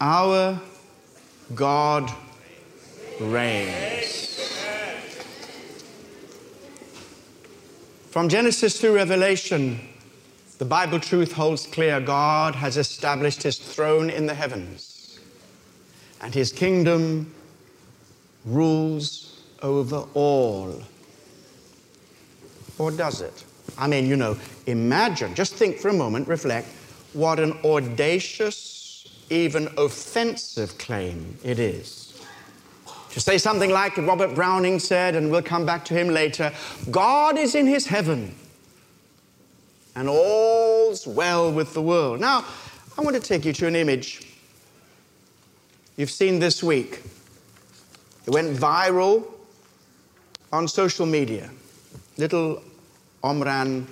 Our God reigns. From Genesis through Revelation, the Bible truth holds clear God has established his throne in the heavens, and his kingdom rules over all. Or does it? I mean, you know, imagine, just think for a moment, reflect, what an audacious, even offensive claim it is to say something like Robert Browning said, and we'll come back to him later God is in his heaven, and all's well with the world. Now, I want to take you to an image you've seen this week. It went viral on social media. Little Omran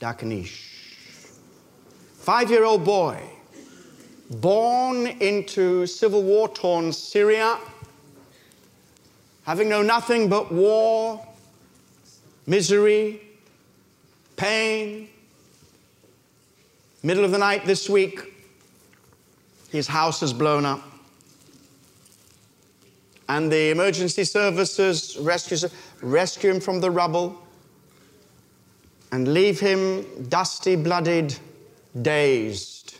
Daqneesh. Five year old boy, born into civil war torn Syria having known nothing but war, misery, pain. Middle of the night this week, his house is blown up. And the emergency services rescue, rescue him from the rubble and leave him dusty, blooded, dazed,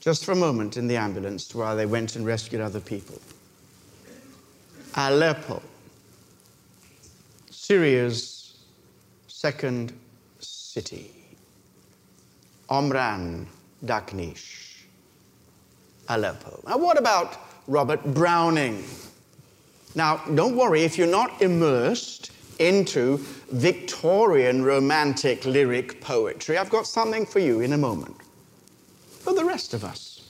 just for a moment in the ambulance while they went and rescued other people. Aleppo, Syria's second city. Omran Daqneesh, Aleppo. Now, what about Robert Browning? Now, don't worry if you're not immersed into Victorian romantic lyric poetry. I've got something for you in a moment. For the rest of us.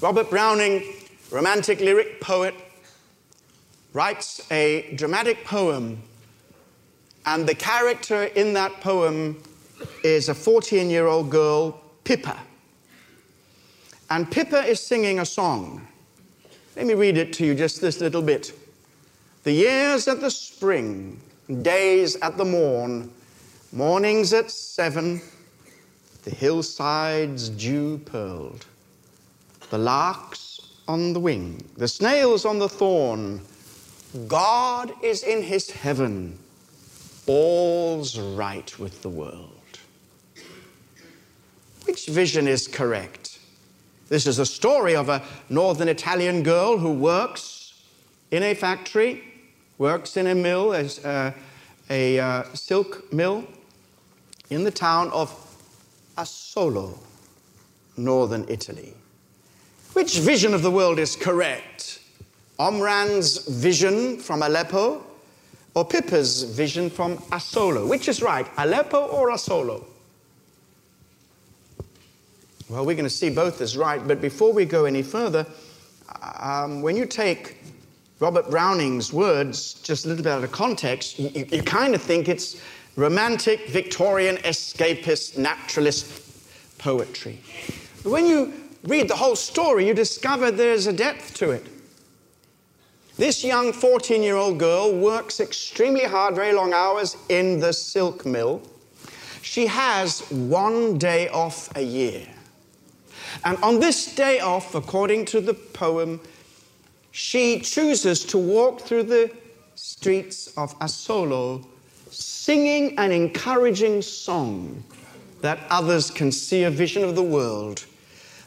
Robert Browning, romantic lyric poet, writes a dramatic poem, and the character in that poem is a 14 year old girl, Pippa. And Pippa is singing a song. Let me read it to you just this little bit. The years at the spring, days at the morn, mornings at seven, the hillsides dew pearled, the larks on the wing, the snails on the thorn, God is in his heaven. All's right with the world. Which vision is correct? This is a story of a northern Italian girl who works in a factory, works in a mill, as a, a uh, silk mill in the town of Asolo, northern Italy. Which vision of the world is correct? Omran's vision from Aleppo or Pippa's vision from Asolo? Which is right, Aleppo or Asolo? Well, we're going to see both as right, but before we go any further, um, when you take Robert Browning's words just a little bit out of context, you, you kind of think it's romantic, Victorian, escapist, naturalist poetry. But when you read the whole story, you discover there's a depth to it. This young 14 year old girl works extremely hard, very long hours in the silk mill. She has one day off a year. And on this day off, according to the poem, she chooses to walk through the streets of Asolo singing an encouraging song that others can see a vision of the world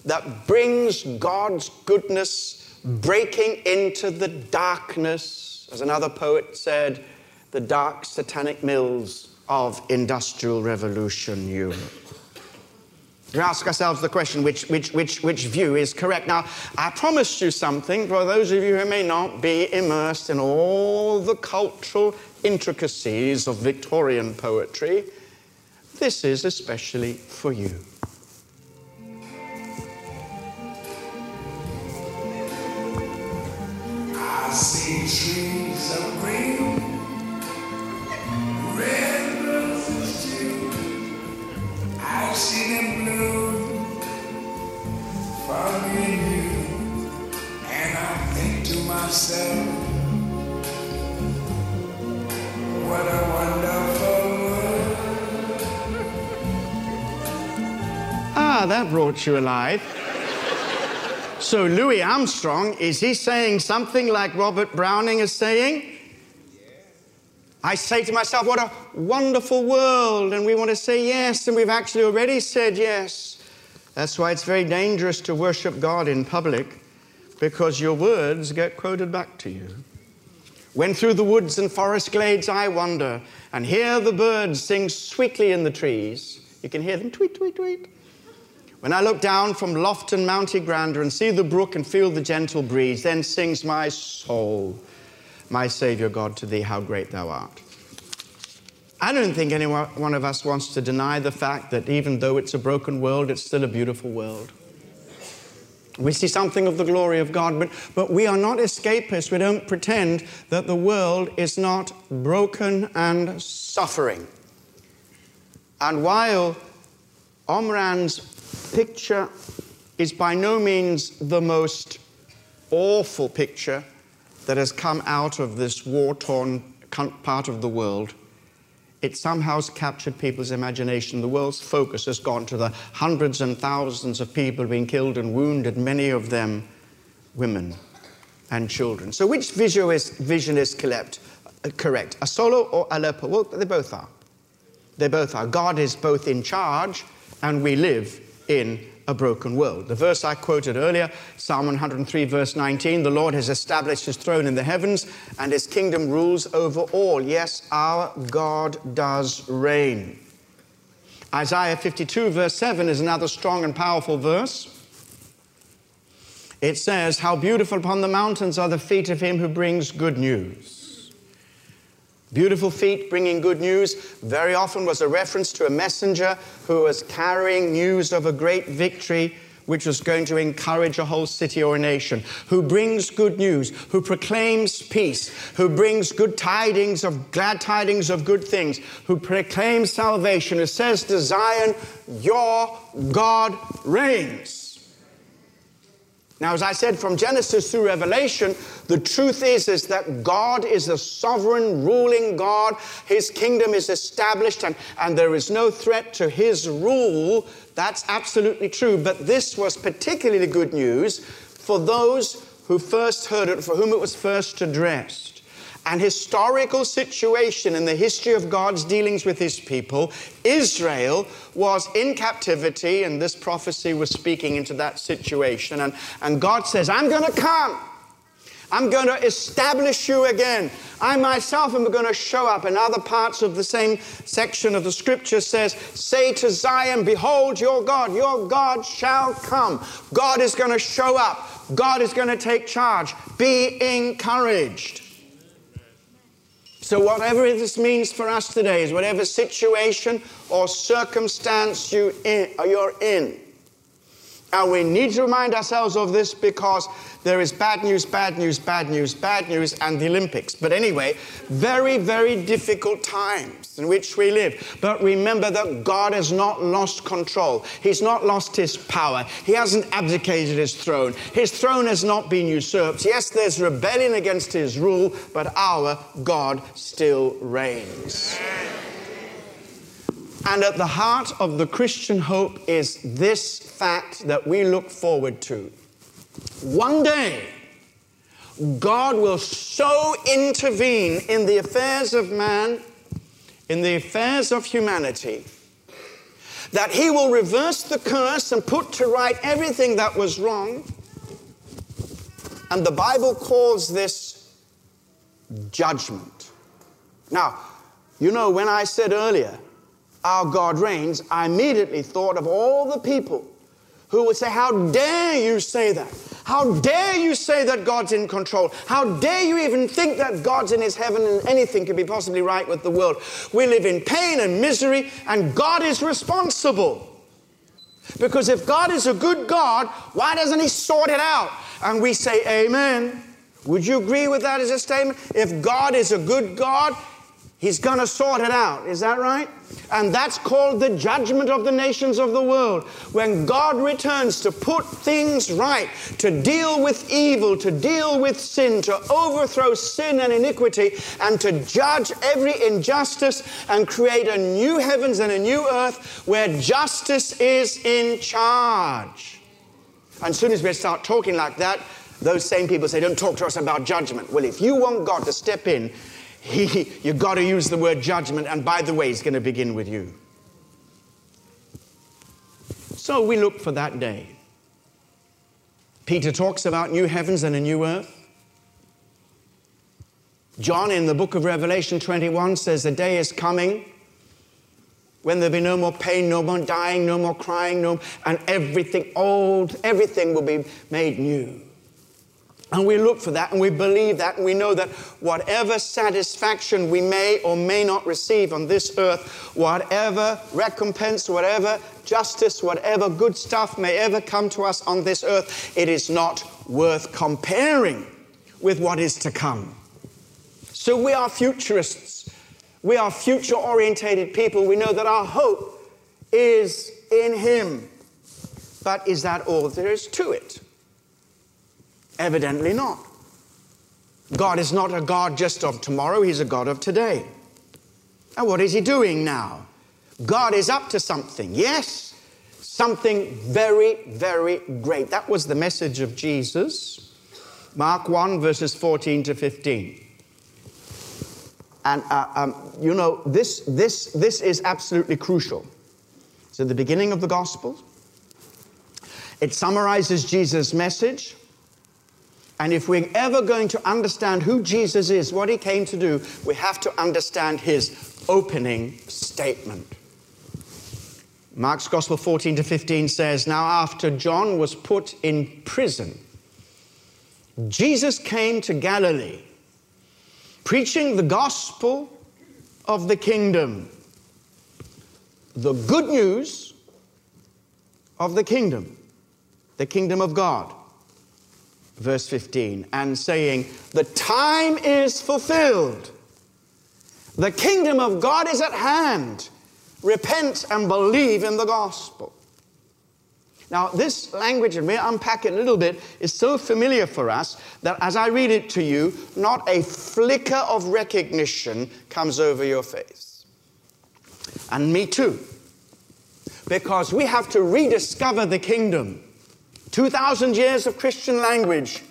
that brings God's goodness breaking into the darkness, as another poet said, the dark satanic mills of industrial revolution Europe. We ask ourselves the question which, which, which, which view is correct. Now, I promised you something for those of you who may not be immersed in all the cultural intricacies of Victorian poetry. This is especially for you. I see trees of green, red roses too. I see them bloom for me and you, and I think to myself, Ah, that brought you alive. So, Louis Armstrong, is he saying something like Robert Browning is saying? I say to myself, what a wonderful world, and we want to say yes, and we've actually already said yes. That's why it's very dangerous to worship God in public, because your words get quoted back to you. When through the woods and forest glades I wander, and hear the birds sing sweetly in the trees, you can hear them tweet, tweet, tweet. When I look down from loft and mounty grandeur and see the brook and feel the gentle breeze, then sings my soul, my Savior God, to thee, how great thou art. I don't think any one of us wants to deny the fact that even though it's a broken world, it's still a beautiful world. We see something of the glory of God, but, but we are not escapists. We don't pretend that the world is not broken and suffering. And while Omran's picture is by no means the most awful picture that has come out of this war torn part of the world. It somehow has captured people's imagination. The world's focus has gone to the hundreds and thousands of people being killed and wounded, many of them women and children. So, which vision is, vision is correct? correct? Asolo or Aleppo? Well, they both are. They both are. God is both in charge and we live in a broken world. The verse I quoted earlier, Psalm 103, verse 19 the Lord has established his throne in the heavens, and his kingdom rules over all. Yes, our God does reign. Isaiah 52, verse 7 is another strong and powerful verse. It says, How beautiful upon the mountains are the feet of him who brings good news. Beautiful feet bringing good news very often was a reference to a messenger who was carrying news of a great victory which was going to encourage a whole city or a nation, who brings good news, who proclaims peace, who brings good tidings of glad tidings of good things, who proclaims salvation, who says to Zion, Your God reigns. Now, as I said, from Genesis through Revelation, the truth is, is that God is the sovereign, ruling God. His kingdom is established, and, and there is no threat to his rule. That's absolutely true. But this was particularly good news for those who first heard it, for whom it was first addressed an historical situation in the history of God's dealings with his people. Israel was in captivity, and this prophecy was speaking into that situation. And, and God says, I'm going to come. I'm going to establish you again. I myself am going to show up. In other parts of the same section of the scripture says, Say to Zion, Behold your God, your God shall come. God is going to show up. God is going to take charge. Be encouraged. So, whatever this means for us today is whatever situation or circumstance you in, you're in. And we need to remind ourselves of this because there is bad news, bad news, bad news, bad news, and the Olympics. But anyway, very, very difficult times in which we live. But remember that God has not lost control. He's not lost his power. He hasn't abdicated his throne. His throne has not been usurped. Yes, there's rebellion against his rule, but our God still reigns. And at the heart of the Christian hope is this fact that we look forward to one day, God will so intervene in the affairs of man, in the affairs of humanity, that he will reverse the curse and put to right everything that was wrong. And the Bible calls this judgment. Now, you know, when I said earlier, our God reigns, I immediately thought of all the people who would say, How dare you say that? How dare you say that God's in control? How dare you even think that God's in his heaven and anything can be possibly right with the world? We live in pain and misery, and God is responsible. Because if God is a good God, why doesn't he sort it out? And we say, Amen. Would you agree with that as a statement? If God is a good God, He's going to sort it out. Is that right? And that's called the judgment of the nations of the world. When God returns to put things right, to deal with evil, to deal with sin, to overthrow sin and iniquity, and to judge every injustice and create a new heavens and a new earth where justice is in charge. And as soon as we start talking like that, those same people say, Don't talk to us about judgment. Well, if you want God to step in, he, you've got to use the word judgment. And by the way, He's going to begin with you. So we look for that day. Peter talks about new heavens and a new earth. John in the book of Revelation 21 says, The day is coming when there'll be no more pain, no more dying, no more crying, no, and everything old, everything will be made new. And we look for that and we believe that and we know that whatever satisfaction we may or may not receive on this earth, whatever recompense, whatever justice, whatever good stuff may ever come to us on this earth, it is not worth comparing with what is to come. So we are futurists. We are future orientated people. We know that our hope is in Him. But is that all there is to it? Evidently not. God is not a God just of tomorrow, He's a God of today. And what is He doing now? God is up to something, yes, something very, very great. That was the message of Jesus. Mark 1, verses 14 to 15. And, uh, um, you know, this, this, this is absolutely crucial. It's at the beginning of the gospel. It summarizes Jesus' message. And if we're ever going to understand who Jesus is, what he came to do, we have to understand his opening statement. Mark's Gospel 14 to 15 says, Now after John was put in prison, Jesus came to Galilee, preaching the gospel of the kingdom, the good news of the kingdom, the kingdom of God verse 15, and saying, The time is fulfilled. The kingdom of God is at hand. Repent and believe in the gospel. Now, this language, and we unpack it a little bit, is so familiar for us that as I read it to you, not a flicker of recognition comes over your face. And me too. Because we have to rediscover the kingdom 2,000 years of Christian language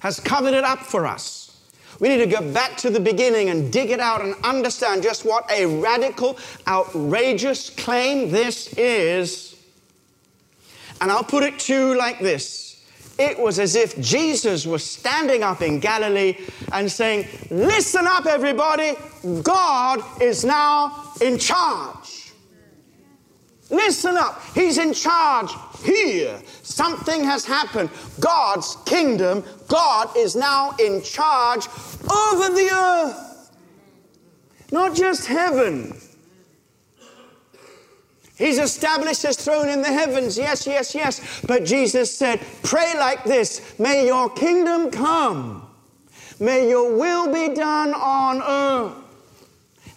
has covered it up for us. We need to go back to the beginning and dig it out and understand just what a radical, outrageous claim this is. And I'll put it to you like this it was as if Jesus was standing up in Galilee and saying, Listen up, everybody, God is now in charge. Listen up, He's in charge here. Something has happened. God's kingdom, God is now in charge over the earth. Not just heaven. He's established his throne in the heavens. Yes, yes, yes. But Jesus said, Pray like this May your kingdom come. May your will be done on earth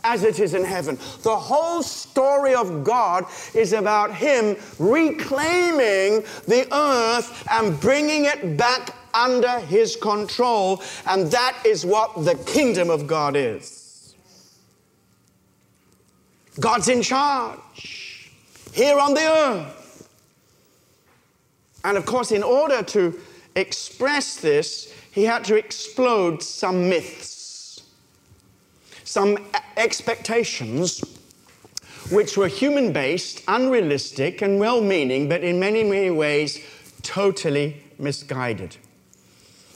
as it is in heaven. The whole story of God is about Him reclaiming the earth and bringing it back under His control. And that is what the kingdom of God is. God's in charge here on the earth. And of course, in order to express this, he had to explode some myths some expectations which were human based, unrealistic, and well meaning, but in many, many ways totally misguided.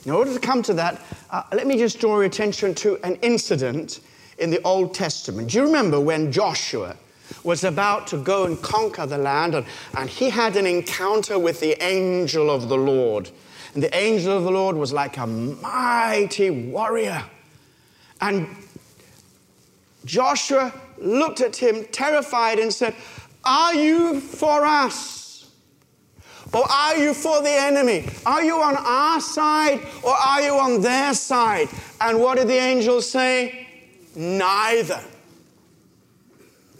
In order to come to that, uh, let me just draw your attention to an incident in the Old Testament. Do you remember when Joshua was about to go and conquer the land and, and he had an encounter with the angel of the Lord? And the angel of the Lord was like a mighty warrior. And Joshua looked at him terrified and said, Are you for us? Or are you for the enemy? Are you on our side or are you on their side? And what did the angel say? Neither.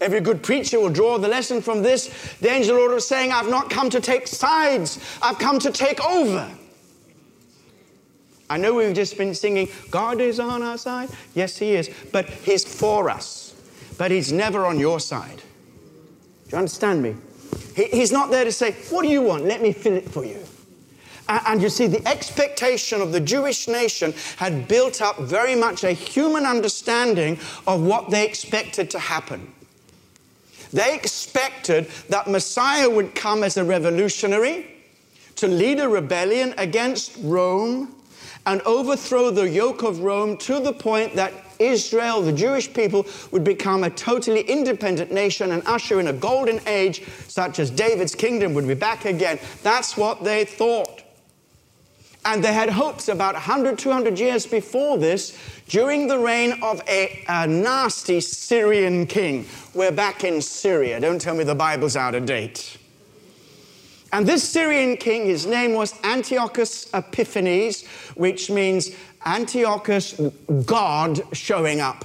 Every good preacher will draw the lesson from this. The angel Lord was saying, I've not come to take sides, I've come to take over. I know we've just been singing, God is on our side. Yes, He is. But He's for us. But He's never on your side. Do you understand me? He, he's not there to say, What do you want? Let me fill it for you. And you see, the expectation of the Jewish nation had built up very much a human understanding of what they expected to happen. They expected that Messiah would come as a revolutionary to lead a rebellion against Rome and overthrow the yoke of Rome to the point that Israel, the Jewish people, would become a totally independent nation and usher in a golden age such as David's kingdom would be back again. That's what they thought. And they had hopes about 100, 200 years before this, during the reign of a, a, nasty Syrian king. We're back in Syria. Don't tell me the Bible's out of date. And this Syrian king, his name was Antiochus Epiphanes, which means Antiochus, God showing up.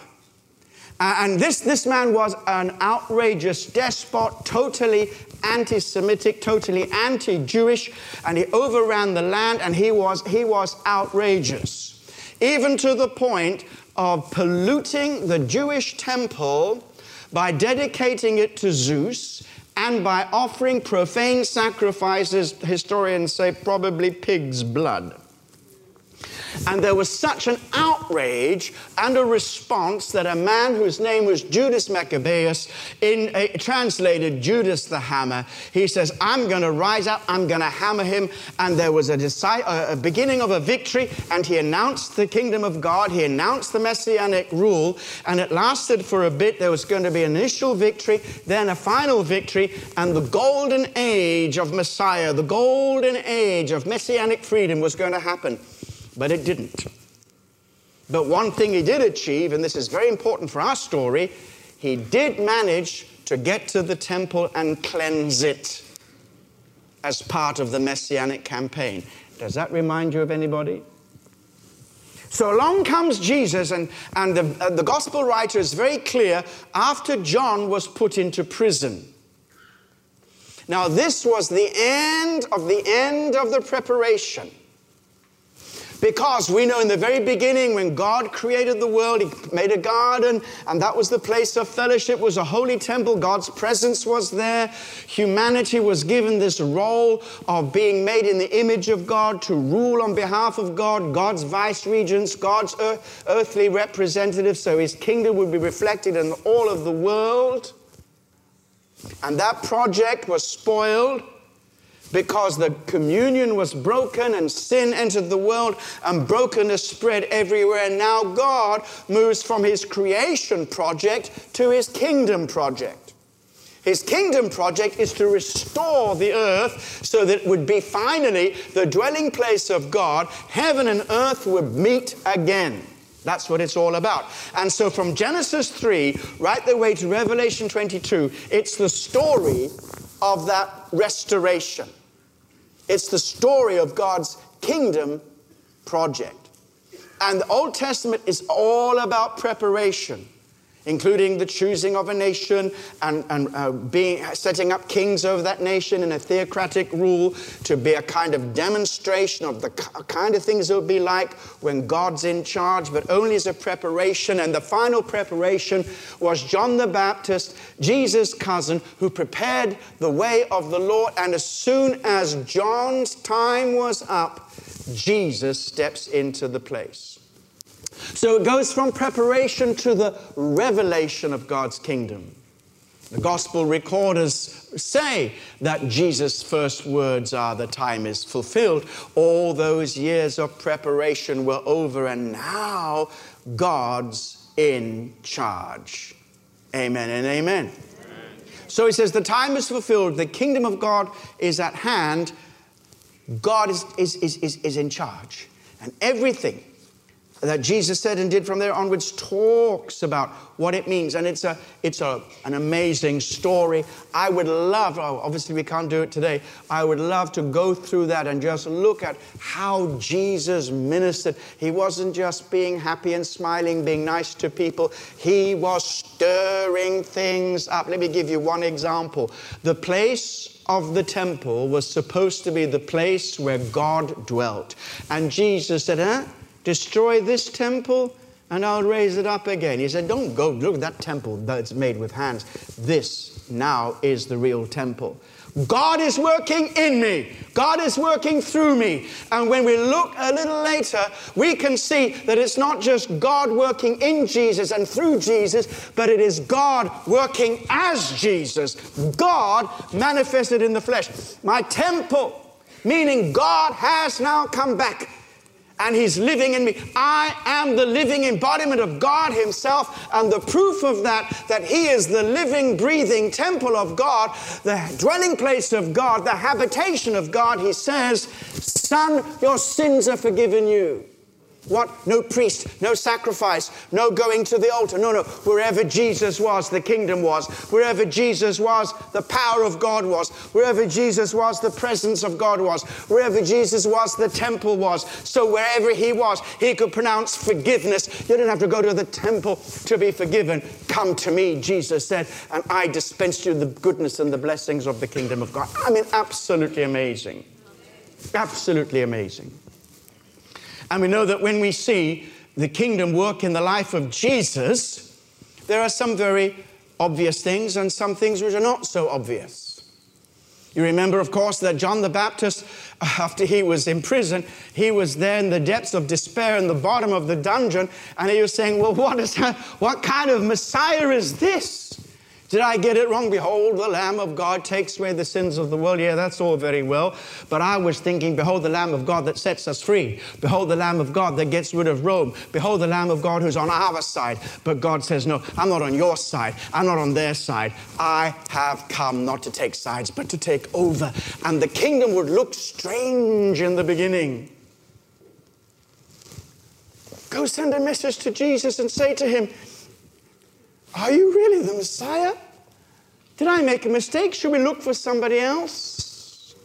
And this, this man was an outrageous despot, totally anti Semitic, totally anti Jewish, and he overran the land and he was, he was outrageous. Even to the point of polluting the Jewish temple by dedicating it to Zeus and by offering profane sacrifices, historians say probably pig's blood. And there was such an outrage and a response that a man whose name was Judas Maccabeus, in a, translated Judas the Hammer, he says, I'm going to rise up, I'm going to hammer him. And there was a, deci- a beginning of a victory, and he announced the kingdom of God, he announced the messianic rule, and it lasted for a bit. There was going to be an initial victory, then a final victory, and the golden age of Messiah, the golden age of messianic freedom was going to happen but it didn't. But one thing he did achieve, and this is very important for our story, he did manage to get to the temple and cleanse it as part of the messianic campaign. Does that remind you of anybody? So along comes Jesus, and, and the, uh, the gospel writer is very clear after John was put into prison. Now, this was the end of the end of the preparation. Because we know in the very beginning when God created the world, He made a garden, and that was the place of fellowship, was a holy temple. God's presence was there. Humanity was given this role of being made in the image of God to rule on behalf of God, God's vice regents, God's earthly representatives, so His kingdom would be reflected in all of the world. And that project was spoiled because the communion was broken and sin entered the world and brokenness spread everywhere. And now God moves from his creation project to his kingdom project. His kingdom project is to restore the earth so that it would be finally the dwelling place of God. Heaven and earth would meet again. That's what it's all about. And so from Genesis 3 right the way to Revelation 22, it's the story of that restoration. It's the story of God's kingdom project. And the Old Testament is all about preparation including the choosing of a nation and, and uh, being, setting up kings over that nation in a theocratic rule to be a kind of demonstration of the kind of things it would be like when God's in charge, but only as a preparation. And the final preparation was John the Baptist, Jesus' cousin, who prepared the way of the Lord. And as soon as John's time was up, Jesus steps into the place. So it goes from preparation to the revelation of God's kingdom. The gospel recorders say that Jesus' first words are, The time is fulfilled. All those years of preparation were over, and now God's in charge. Amen and amen. amen. So he says, The time is fulfilled, the kingdom of God is at hand, God is, is, is, is, is in charge. And everything that Jesus said and did from there onwards talks about what it means. And it's, a, it's a, an amazing story. I would love, oh, obviously we can't do it today, I would love to go through that and just look at how Jesus ministered. He wasn't just being happy and smiling, being nice to people, he was stirring things up. Let me give you one example. The place of the temple was supposed to be the place where God dwelt. And Jesus said, huh? Destroy this temple and I'll raise it up again. He said, Don't go, look at that temple that's made with hands. This now is the real temple. God is working in me. God is working through me. And when we look a little later, we can see that it's not just God working in Jesus and through Jesus, but it is God working as Jesus. God manifested in the flesh. My temple, meaning God has now come back and He's living in me. I am the living embodiment of God Himself, and the proof of that, that He is the living, breathing temple of God, the dwelling place of God, the habitation of God. He says, Son, your sins are forgiven you. What? No priest, no sacrifice, no going to the altar. No, no. Wherever Jesus was, the kingdom was. Wherever Jesus was, the power of God was. Wherever Jesus was, the presence of God was. Wherever Jesus was, the temple was. So wherever he was, he could pronounce forgiveness. You don't have to go to the temple to be forgiven. Come to me, Jesus said, and I dispense you the goodness and the blessings of the kingdom of God. I mean, absolutely amazing. Absolutely amazing. And we know that when we see the kingdom work in the life of Jesus, there are some very obvious things and some things which are not so obvious. You remember, of course, that John the Baptist, after he was in prison, he was there in the depths of despair in the bottom of the dungeon, and he was saying, Well, what, is what kind of Messiah is this? Did I get it wrong? Behold, the Lamb of God takes away the sins of the world. Yeah, that's all very well. But I was thinking, behold, the Lamb of God that sets us free. Behold, the Lamb of God that gets rid of Rome. Behold, the Lamb of God who's on our side. But God says, no, I'm not on your side. I'm not on their side. I have come not to take sides, but to take over. And the kingdom would look strange in the beginning. Go send a message to Jesus and say to him, are you really the Messiah? Did I make a mistake? Should we look for somebody else?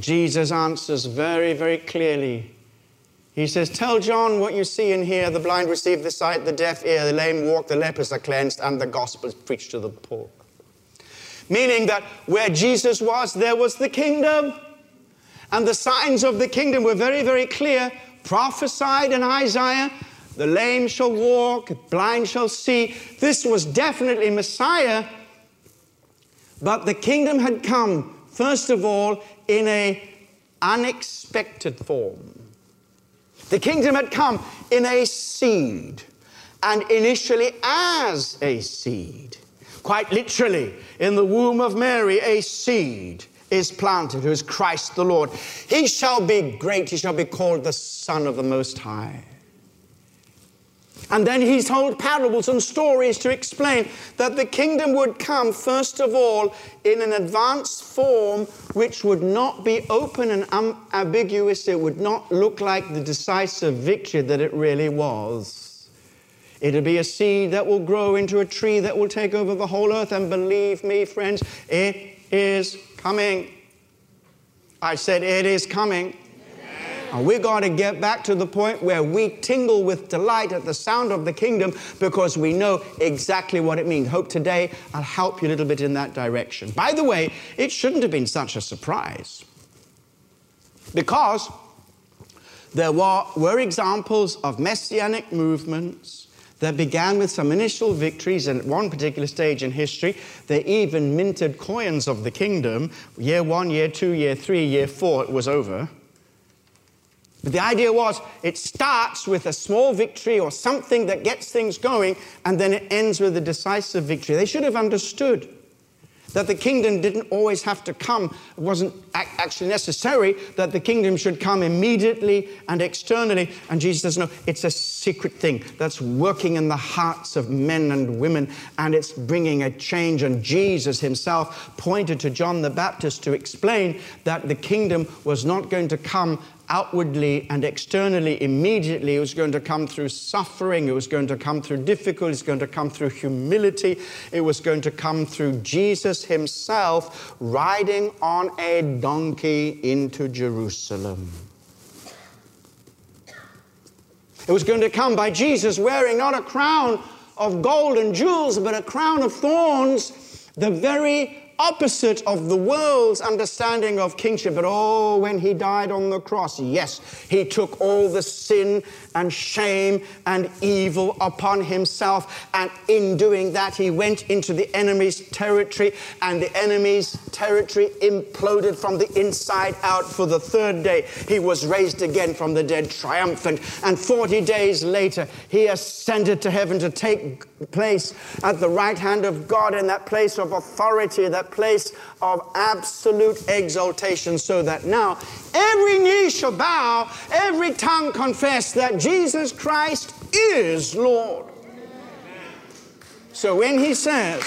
Jesus answers very, very clearly. He says, Tell John what you see and hear. The blind receive the sight, the deaf ear, the lame walk, the lepers are cleansed, and the gospel is preached to the poor. Meaning that where Jesus was, there was the kingdom. And the signs of the kingdom were very, very clear, prophesied in Isaiah the lame shall walk, blind shall see. This was definitely Messiah, but the kingdom had come, first of all, in a unexpected form. The kingdom had come in a seed, and initially as a seed. Quite literally, in the womb of Mary, a seed is planted, who is Christ the Lord. He shall be great, he shall be called the Son of the Most High. And then he told parables and stories to explain that the kingdom would come, first of all, in an advanced form which would not be open and ambiguous. It would not look like the decisive victory that it really was. It'll be a seed that will grow into a tree that will take over the whole earth. And believe me, friends, it is coming. I said, it is coming. And we're going to get back to the point where we tingle with delight at the sound of the kingdom because we know exactly what it means. Hope today I'll help you a little bit in that direction. By the way, it shouldn't have been such a surprise because there were, were examples of messianic movements that began with some initial victories, and at one particular stage in history, they even minted coins of the kingdom. Year one, year two, year three, year four, it was over. But the idea was it starts with a small victory or something that gets things going, and then it ends with a decisive victory. They should have understood that the kingdom didn't always have to come. It wasn't actually necessary that the kingdom should come immediately and externally. And Jesus says, no, it's a secret thing that's working in the hearts of men and women, and it's bringing a change. And Jesus himself pointed to John the Baptist to explain that the kingdom was not going to come outwardly and externally immediately. It was going to come through suffering. It was going to come through difficulty. It's going to come through humility. It was going to come through Jesus himself riding on a donkey into Jerusalem. It was going to come by Jesus wearing not a crown of gold and jewels, but a crown of thorns, the very opposite of the world's understanding of kingship. But oh, when he died on the cross, yes, he took all the sin and shame and evil upon himself. And in doing that, he went into the enemy's territory, and the enemy's territory imploded from the inside out for the third day. He was raised again from the dead, triumphant. And 40 days later, he ascended to heaven to take place at the right hand of God in that place of authority, that place of absolute exaltation, so that now every knee shall bow, every tongue confess that Jesus Christ is Lord. So when he says,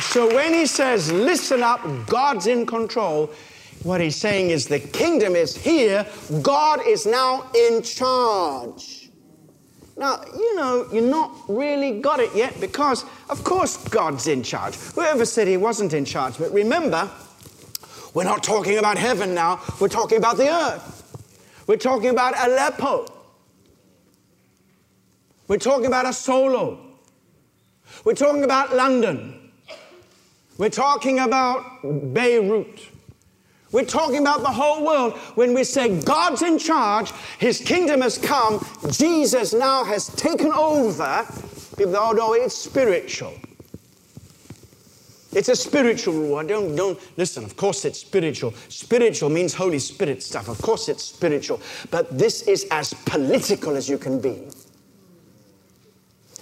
so when he says, listen up, God's in control, what he's saying is the kingdom is here, God is now in charge. Now, you know, you're not really got it yet because, of course, God's in charge. Whoever said he wasn't in charge? But remember, we're not talking about heaven now, we're talking about the earth. We're talking about Aleppo. We're talking about Asolo. We're talking about London. We're talking about Beirut. We're talking about the whole world. When we say God's in charge, His kingdom has come, Jesus now has taken over, people oh no, it's spiritual. It's a spiritual rule. I Don't, don't listen. Of course, it's spiritual. Spiritual means Holy Spirit stuff. Of course, it's spiritual. But this is as political as you can be.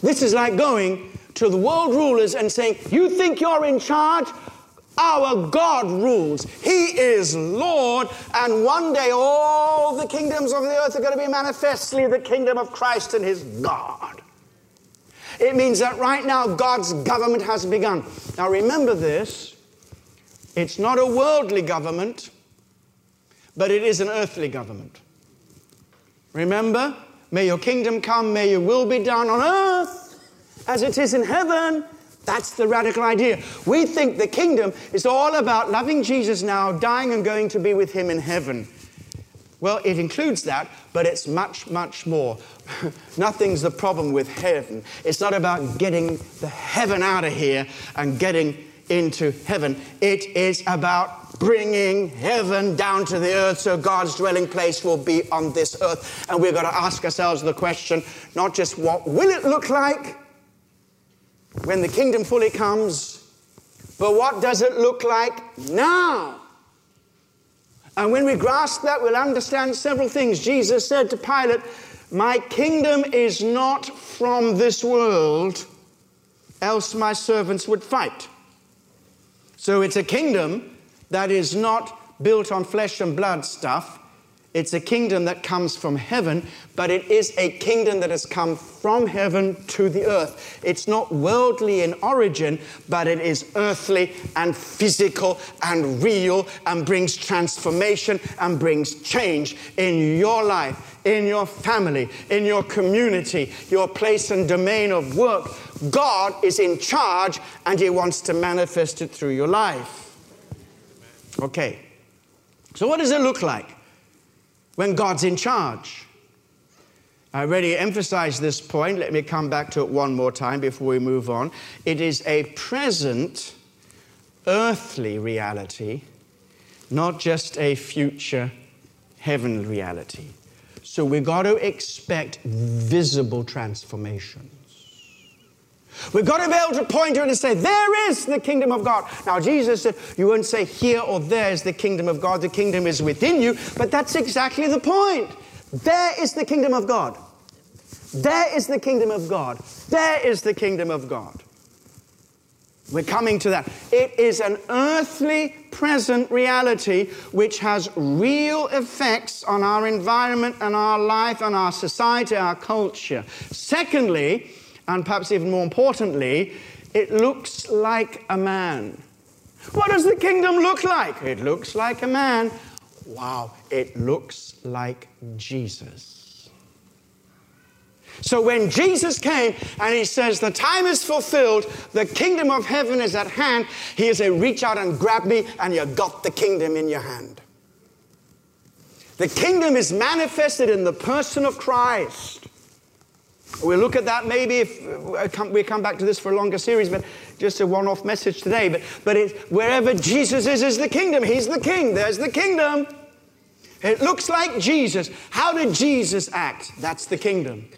This is like going to the world rulers and saying, You think you're in charge? Our God rules. He is Lord, and one day all the kingdoms of the earth are going to be manifestly the kingdom of Christ and his God. It means that right now God's government has begun. Now remember this it's not a worldly government, but it is an earthly government. Remember, may your kingdom come, may your will be done on earth as it is in heaven. That's the radical idea. We think the kingdom is all about loving Jesus now, dying and going to be with him in heaven. Well, it includes that, but it's much, much more. Nothing's the problem with heaven. It's not about getting the heaven out of here and getting into heaven. It is about bringing heaven down to the earth so God's dwelling place will be on this earth. And we've got to ask ourselves the question not just what will it look like, when the kingdom fully comes, but what does it look like now? And when we grasp that, we'll understand several things. Jesus said to Pilate, My kingdom is not from this world, else my servants would fight. So it's a kingdom that is not built on flesh and blood stuff. It's a kingdom that comes from heaven, but it is a kingdom that has come from heaven to the earth. It's not worldly in origin, but it is earthly and physical and real and brings transformation and brings change in your life, in your family, in your community, your place and domain of work. God is in charge and He wants to manifest it through your life. Okay, so what does it look like? When God's in charge. I already emphasized this point. Let me come back to it one more time before we move on. It is a present earthly reality, not just a future heavenly reality. So we've got to expect visible transformation. We've got to be able to point to it and say, There is the kingdom of God. Now, Jesus said, You won't say here or there is the kingdom of God. The kingdom is within you. But that's exactly the point. There is the kingdom of God. There is the kingdom of God. There is the kingdom of God. We're coming to that. It is an earthly present reality which has real effects on our environment and our life and our society, our culture. Secondly, and perhaps even more importantly, it looks like a man. What does the kingdom look like? It looks like a man. Wow, it looks like Jesus. So when Jesus came and he says, The time is fulfilled, the kingdom of heaven is at hand, he is a reach out and grab me, and you got the kingdom in your hand. The kingdom is manifested in the person of Christ. We'll look at that maybe if uh, we come back to this for a longer series, but just a one off message today. But, but it, wherever Jesus is, is the kingdom. He's the king. There's the kingdom. It looks like Jesus. How did Jesus act? That's the kingdom.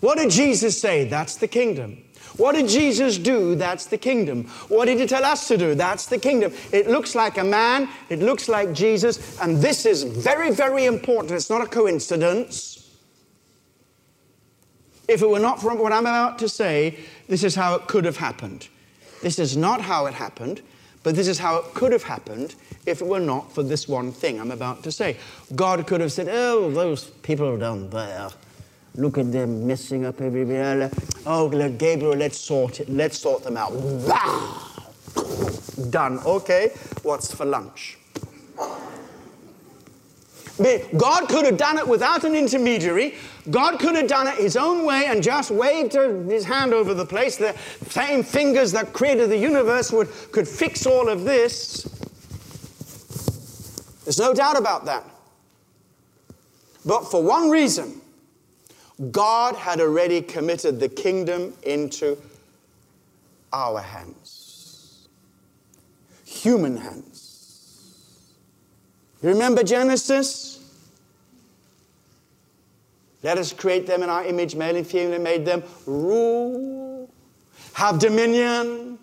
What did Jesus say? That's the kingdom. What did Jesus do? That's the kingdom. What did he tell us to do? That's the kingdom. It looks like a man, it looks like Jesus, and this is very, very important. It's not a coincidence. If it were not for what I'm about to say, this is how it could have happened. This is not how it happened, but this is how it could have happened if it were not for this one thing I'm about to say. God could have said, Oh, those people down there, look at them messing up everywhere. Oh, Gabriel, let's sort it. Let's sort them out. Done. Okay, what's for lunch? God could have done it without an intermediary. God could have done it his own way and just waved his hand over the place. The same fingers that created the universe would, could fix all of this. There's no doubt about that. But for one reason, God had already committed the kingdom into our hands, human hands. You remember Genesis? Let us create them in our image, male and female, and made them rule, have dominion,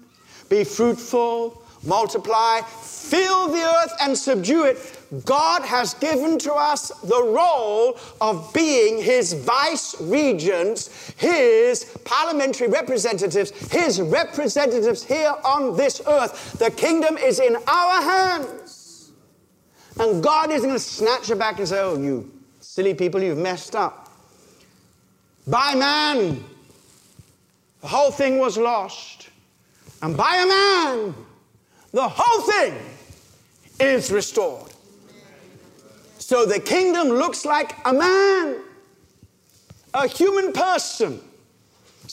be fruitful, multiply, fill the earth and subdue it. God has given to us the role of being His vice regents, His parliamentary representatives, His representatives here on this earth. The kingdom is in our hands. And God isn't going to snatch it back and say, Oh, you silly people, you've messed up by man, the whole thing was lost. And by a man, the whole thing is restored. So the kingdom looks like a man, a human person,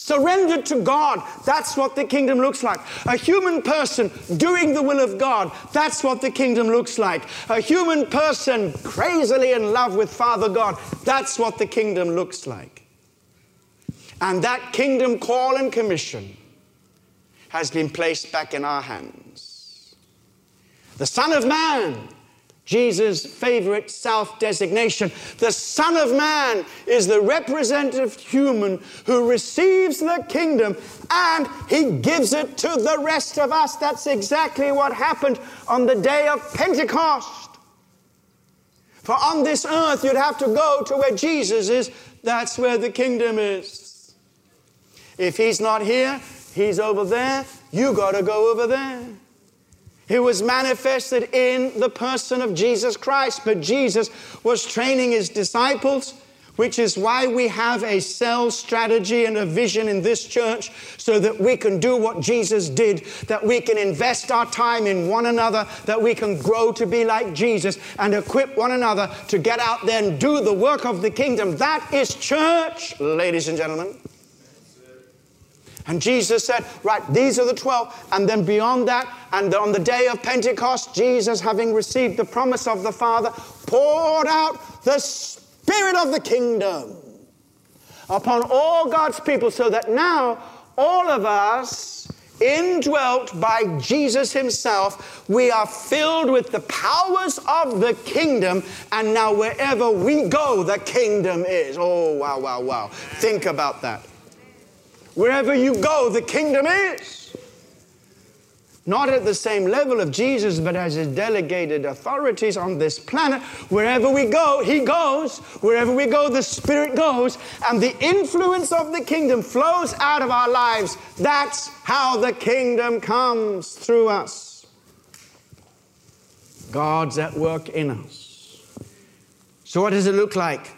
surrendered to God. That's what the kingdom looks like. A human person doing the will of God. That's what the kingdom looks like. A human person crazily in love with Father God. That's what the kingdom looks like. And that kingdom call and commission has been placed back in our hands. The Son of Man, Jesus' favorite self designation, the Son of Man is the representative human who receives the kingdom and he gives it to the rest of us. That's exactly what happened on the day of Pentecost. For on this earth, you'd have to go to where Jesus is. That's where the kingdom is. If he's not here, he's over there. You got to go over there. It was manifested in the person of Jesus Christ, but Jesus was training his disciples, which is why we have a cell strategy and a vision in this church so that we can do what Jesus did, that we can invest our time in one another, that we can grow to be like Jesus and equip one another to get out there and do the work of the kingdom. That is church, ladies and gentlemen. And Jesus said, Right, these are the 12. And then beyond that, and on the day of Pentecost, Jesus, having received the promise of the Father, poured out the Spirit of the kingdom upon all God's people, so that now all of us, indwelt by Jesus Himself, we are filled with the powers of the kingdom, and now wherever we go, the kingdom is. Oh, wow, wow, wow. Think about that. Wherever you go, the kingdom is. Not at the same level of Jesus, but as his delegated authorities on this planet. Wherever we go, he goes. Wherever we go, the Spirit goes. And the influence of the kingdom flows out of our lives. That's how the kingdom comes through us. God's at work in us. So, what does it look like?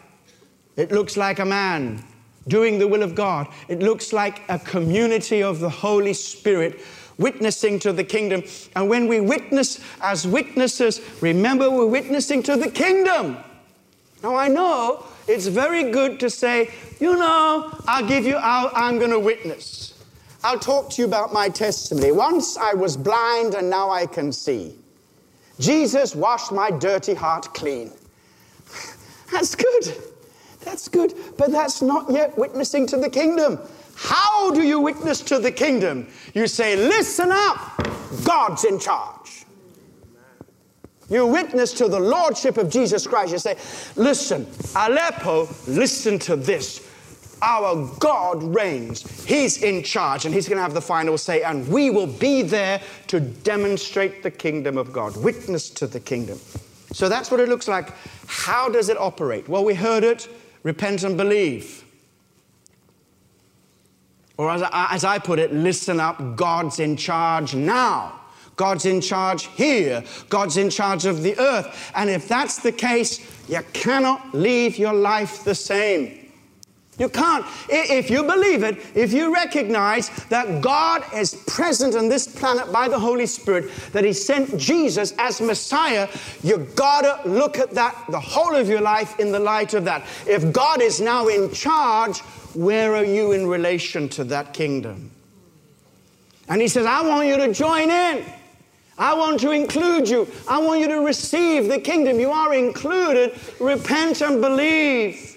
It looks like a man doing the will of God. It looks like a community of the Holy Spirit witnessing to the kingdom. And when we witness as witnesses, remember we're witnessing to the kingdom. Now I know it's very good to say, you know, I'll give you, i I'm going to witness. I'll talk to you about my testimony. Once I was blind and now I can see. Jesus washed my dirty heart clean. That's good. That's good, but that's not yet witnessing to the kingdom. How do you witness to the kingdom? You say, Listen up, God's in charge. You witness to the lordship of Jesus Christ. You say, Listen, Aleppo, listen to this. Our God reigns. He's in charge and He's going to have the final say, and we will be there to demonstrate the kingdom of God, witness to the kingdom. So that's what it looks like. How does it operate? Well, we heard it repent and believe. Or as I, as I put it, listen up, God's in charge now. God's in charge here. God's in charge of the earth. And if that's the case, you cannot leave your life the same. You can't. If you believe it, if you recognize that God is present on this planet by the Holy Spirit, that He sent Jesus as Messiah, you gotta look at that, the whole of your life, in the light of that. If God is now in charge, where are you in relation to that kingdom? And He says, I want you to join in. I want to include you. I want you to receive the kingdom. You are included. Repent and believe.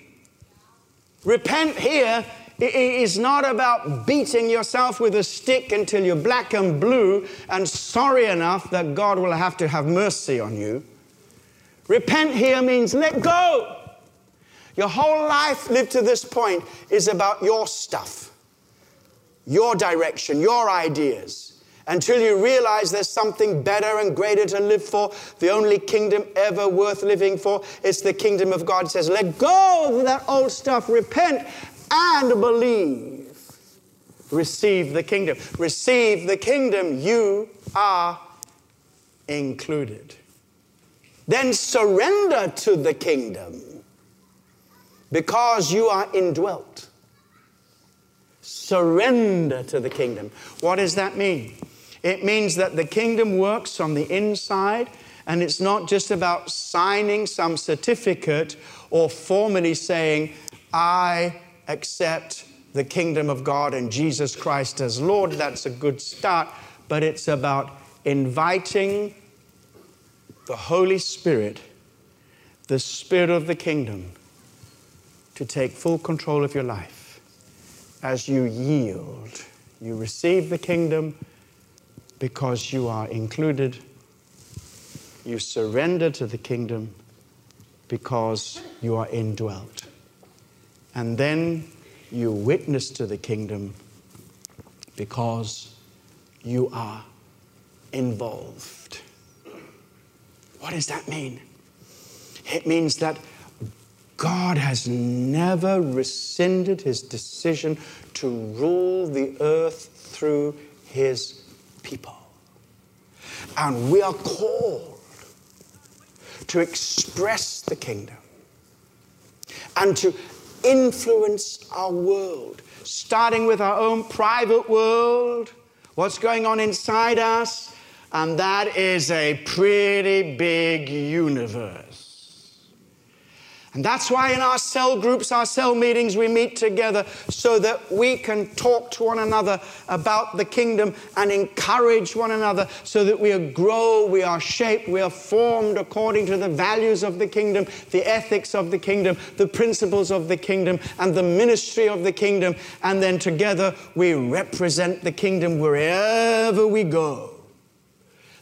Repent here is not about beating yourself with a stick until you're black and blue and sorry enough that God will have to have mercy on you. Repent here means let go. Your whole life lived to this point is about your stuff, your direction, your ideas. Until you realize there's something better and greater to live for, the only kingdom ever worth living for, it's the kingdom of God. It says, let go of that old stuff, repent and believe. Receive the kingdom. Receive the kingdom. You are included. Then surrender to the kingdom because you are indwelt. Surrender to the kingdom. What does that mean? It means that the kingdom works from the inside, and it's not just about signing some certificate or formally saying, I accept the kingdom of God and Jesus Christ as Lord. That's a good start, but it's about inviting the Holy Spirit, the Spirit of the kingdom, to take full control of your life. As you yield, you receive the kingdom because you are included. You surrender to the kingdom because you are indwelt. And then you witness to the kingdom because you are involved. What does that mean? It means that God has never rescinded his decision to rule the earth through his people. And we are called to express the kingdom and to influence our world, starting with our own private world, what's going on inside us, and that is a pretty big universe. And that's why in our cell groups, our cell meetings, we meet together so that we can talk to one another about the kingdom and encourage one another so that we grow, we are shaped, we are formed according to the values of the kingdom, the ethics of the kingdom, the principles of the kingdom, and the ministry of the kingdom. And then together we represent the kingdom wherever we go.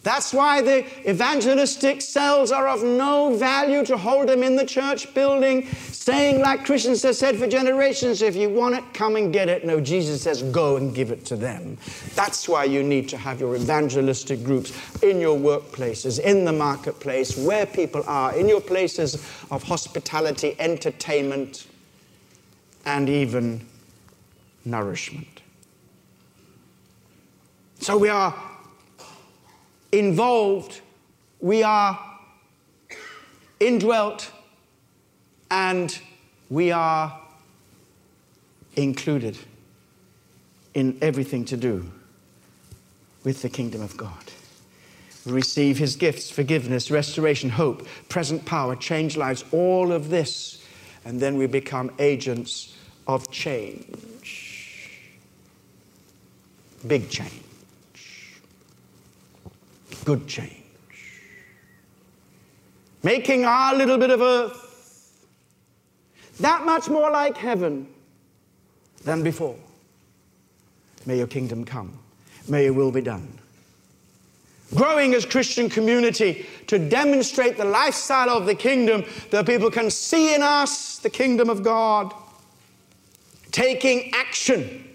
That's why the evangelistic cells are of no value to hold them in the church building, saying, like Christians have said for generations, if you want it, come and get it. No, Jesus says, go and give it to them. That's why you need to have your evangelistic groups in your workplaces, in the marketplace, where people are, in your places of hospitality, entertainment, and even nourishment. So we are involved, we are indwelt, and we are included in everything to do with the kingdom of God. We receive his gifts, forgiveness, restoration, hope, present power, change lives, all of this, and then we become agents of change. Big change good change. Making our little bit of earth that much more like heaven than before. May your kingdom come. May your will be done. Growing as Christian community to demonstrate the lifestyle of the kingdom that people can see in us the kingdom of God. Taking action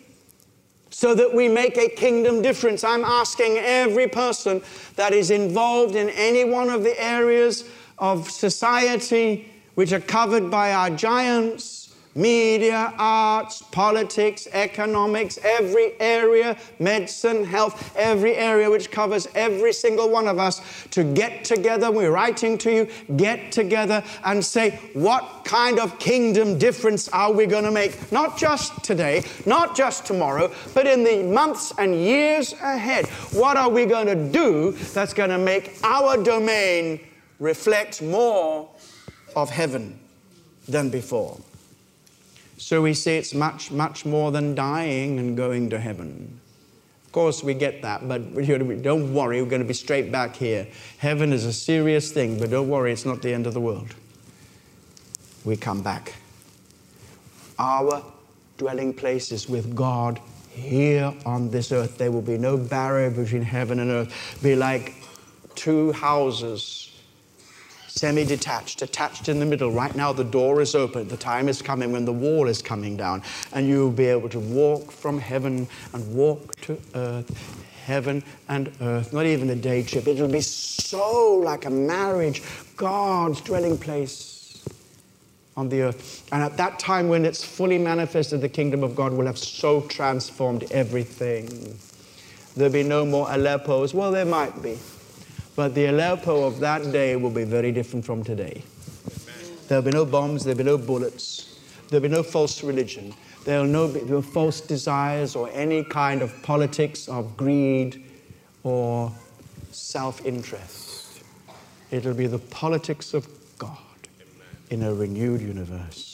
so that we make a kingdom difference. I'm asking every person that is involved in any one of the areas of society which are covered by our giants media, arts, politics, economics, every area, medicine, health, every area which covers every single one of us to get together. We're writing to you, get together and say, what kind of kingdom difference are we going to make? Not just today, not just tomorrow, but in the months and years ahead. What are we going to do that's going to make our domain reflect more of heaven than before? So we say it's much, much more than dying and going to heaven. Of course, we get that, but don't worry, we're going to be straight back here. Heaven is a serious thing, but don't worry, it's not the end of the world. We come back. Our dwelling place is with God here on this earth. There will be no barrier between heaven and earth. Be like two houses semi detached, attached in the middle. Right now, the door is open. The time is coming when the wall is coming down, and you'll be able to walk from heaven and walk to earth. Heaven and earth, not even a day trip. It'll be so like a marriage, God's dwelling place on the earth. And at that time, when it's fully manifested, the kingdom of God will have so transformed everything. There'll be no more Aleppos. Well, there might be. But the Aleppo of that day will be very different from today. There'll be no bombs, there'll be no bullets, there'll be no false religion, there'll no be no false desires or any kind of politics of greed or self interest. It'll be the politics of God in a renewed universe.